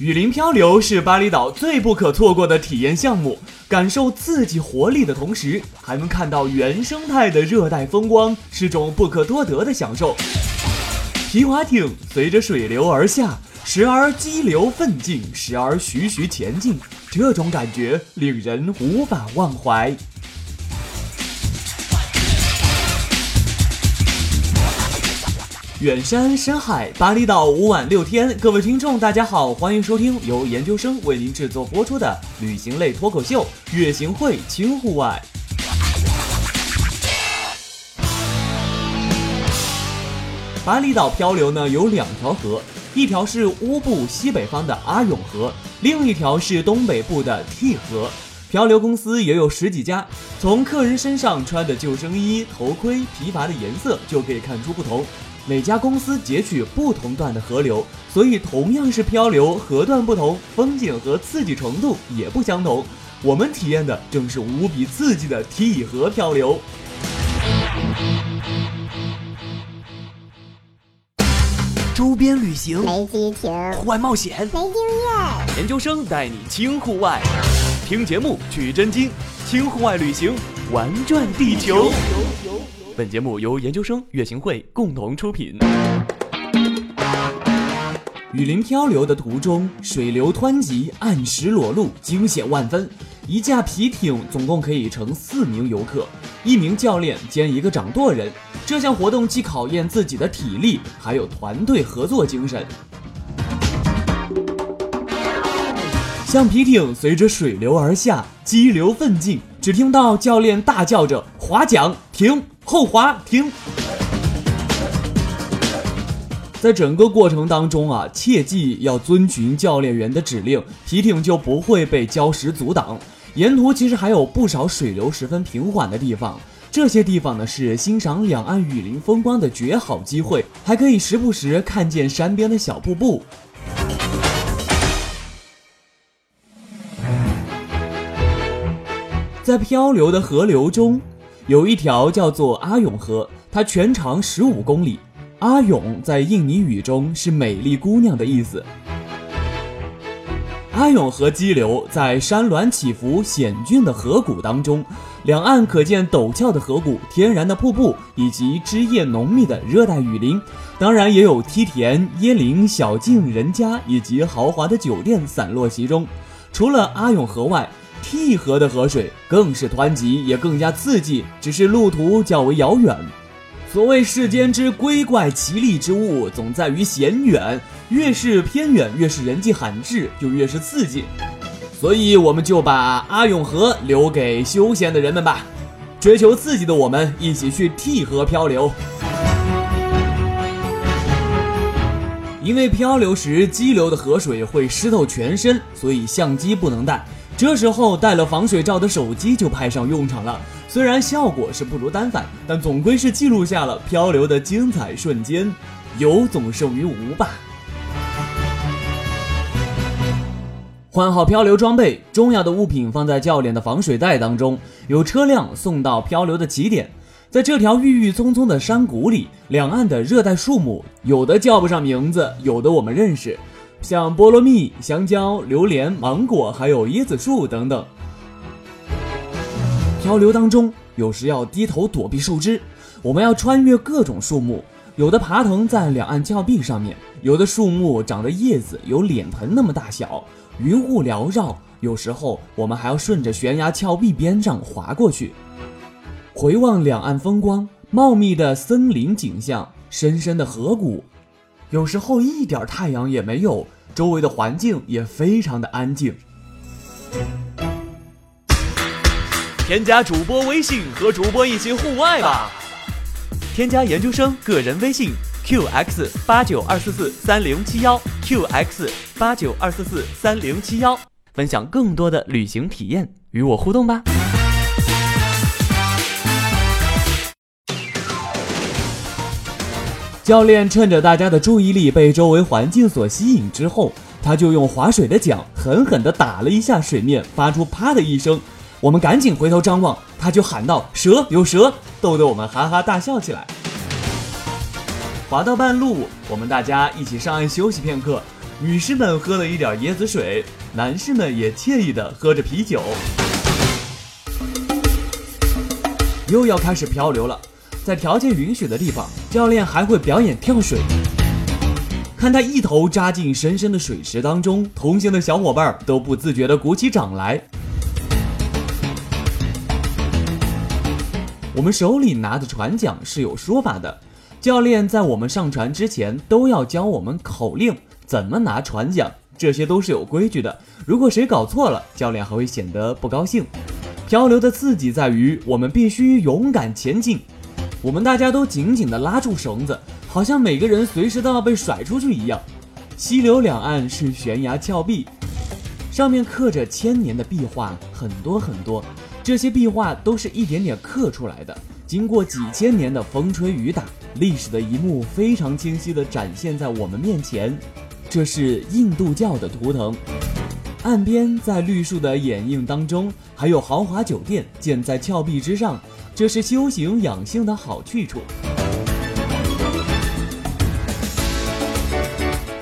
雨林漂流是巴厘岛最不可错过的体验项目，感受刺激活力的同时，还能看到原生态的热带风光，是种不可多得的享受。皮划艇随着水流而下，时而激流奋进，时而徐徐前进，这种感觉令人无法忘怀。远山深海，巴厘岛五晚六天。各位听众，大家好，欢迎收听由研究生为您制作播出的旅行类脱口秀《月行会轻户外》。巴厘岛漂流呢有两条河，一条是乌布西北方的阿永河，另一条是东北部的替河。漂流公司也有十几家，从客人身上穿的救生衣、头盔、皮筏的颜色就可以看出不同。每家公司截取不同段的河流，所以同样是漂流，河段不同，风景和刺激程度也不相同。我们体验的正是无比刺激的体河漂流。周边旅行没激情，户外冒险没经验，研究生带你轻户外，听节目取真经，轻户外旅行玩转地球。本节目由研究生月行会共同出品。雨林漂流的途中，水流湍急，岸石裸露，惊险万分。一架皮艇总共可以乘四名游客，一名教练兼一个掌舵人。这项活动既考验自己的体力，还有团队合作精神。橡皮艇随着水流而下，激流奋进，只听到教练大叫着：“划桨，停！后滑，停！”在整个过程当中啊，切记要遵循教练员的指令，皮艇就不会被礁石阻挡。沿途其实还有不少水流十分平缓的地方，这些地方呢是欣赏两岸雨林风光的绝好机会，还可以时不时看见山边的小瀑布。在漂流的河流中，有一条叫做阿永河，它全长十五公里。阿永在印尼语中是美丽姑娘的意思。阿永河激流在山峦起伏、险峻的河谷当中，两岸可见陡峭的河谷、天然的瀑布以及枝叶浓密的热带雨林，当然也有梯田、椰林、小径、人家以及豪华的酒店散落其中。除了阿永河外，替河的河水更是湍急，也更加刺激，只是路途较为遥远。所谓世间之鬼怪奇丽之物，总在于险远。越是偏远，越是人迹罕至，就越是刺激。所以，我们就把阿永河留给休闲的人们吧。追求刺激的我们，一起去替河漂流。因为漂流时激流的河水会湿透全身，所以相机不能带。这时候带了防水罩的手机就派上用场了。虽然效果是不如单反，但总归是记录下了漂流的精彩瞬间。有总胜于无吧。换好漂流装备，重要的物品放在教练的防水袋当中。有车辆送到漂流的起点。在这条郁郁葱葱的山谷里，两岸的热带树木有的叫不上名字，有的我们认识。像菠萝蜜、香蕉、榴莲、芒果，还有椰子树等等。漂流当中，有时要低头躲避树枝，我们要穿越各种树木，有的爬藤在两岸峭壁上面，有的树木长的叶子有脸盆那么大小，云雾缭绕。有时候我们还要顺着悬崖峭壁边上滑过去。回望两岸风光，茂密的森林景象，深深的河谷。有时候一点太阳也没有，周围的环境也非常的安静。添加主播微信和主播一起户外吧！添加研究生个人微信：qx 八九二四四三零七幺，qx 八九二四四三零七幺，分享更多的旅行体验，与我互动吧。教练趁着大家的注意力被周围环境所吸引之后，他就用划水的桨狠狠地打了一下水面，发出啪的一声。我们赶紧回头张望，他就喊道：“蛇，有蛇！”逗得我们哈哈大笑起来。划到半路，我们大家一起上岸休息片刻。女士们喝了一点椰子水，男士们也惬意的喝着啤酒。又要开始漂流了，在条件允许的地方，教练还会表演跳水。看他一头扎进深深的水池当中，同行的小伙伴都不自觉地鼓起掌来。我们手里拿的船桨是有说法的，教练在我们上船之前都要教我们口令，怎么拿船桨，这些都是有规矩的。如果谁搞错了，教练还会显得不高兴。漂流的刺激在于我们必须勇敢前进，我们大家都紧紧地拉住绳子，好像每个人随时都要被甩出去一样。溪流两岸是悬崖峭壁，上面刻着千年的壁画，很多很多。这些壁画都是一点点刻出来的，经过几千年的风吹雨打，历史的一幕非常清晰地展现在我们面前。这是印度教的图腾。岸边在绿树的掩映当中，还有豪华酒店建在峭壁之上，这是修行养性的好去处。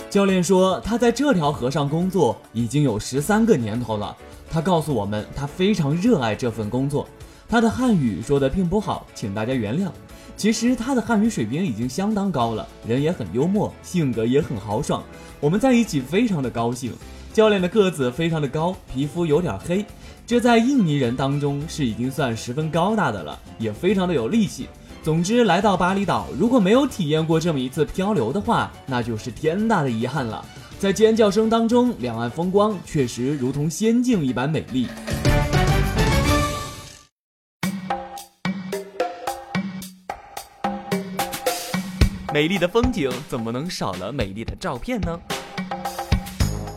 教练说，他在这条河上工作已经有十三个年头了。他告诉我们，他非常热爱这份工作。他的汉语说的并不好，请大家原谅。其实他的汉语水平已经相当高了，人也很幽默，性格也很豪爽。我们在一起非常的高兴。教练的个子非常的高，皮肤有点黑，这在印尼人当中是已经算十分高大的了，也非常的有力气。总之，来到巴厘岛，如果没有体验过这么一次漂流的话，那就是天大的遗憾了。在尖叫声当中，两岸风光确实如同仙境一般美丽。美丽的风景怎么能少了美丽的照片呢？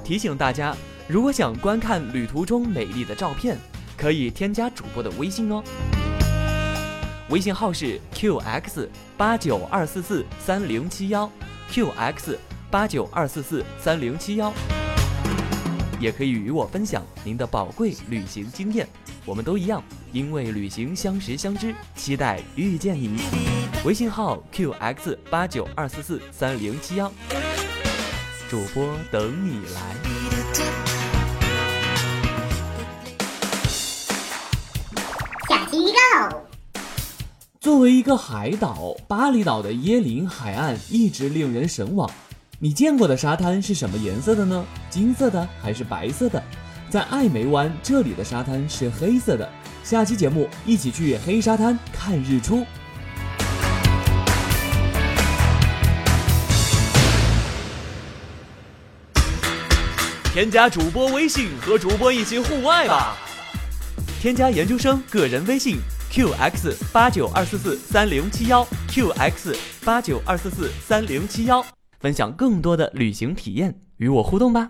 提醒大家，如果想观看旅途中美丽的照片，可以添加主播的微信哦。微信号是 qx 八九二四四三零七幺，qx 八九二四四三零七幺。也可以与我分享您的宝贵旅行经验，我们都一样，因为旅行相识相知，期待遇见你。微信号 qx 八九二四四三零七幺。主播等你来。作为一个海岛，巴厘岛的椰林海岸一直令人神往。你见过的沙滩是什么颜色的呢？金色的还是白色的？在艾梅湾，这里的沙滩是黑色的。下期节目一起去黑沙滩看日出。添加主播微信，和主播一起户外吧。添加研究生个人微信：qx 八九二四四三零七幺，qx 八九二四四三零七幺，分享更多的旅行体验，与我互动吧。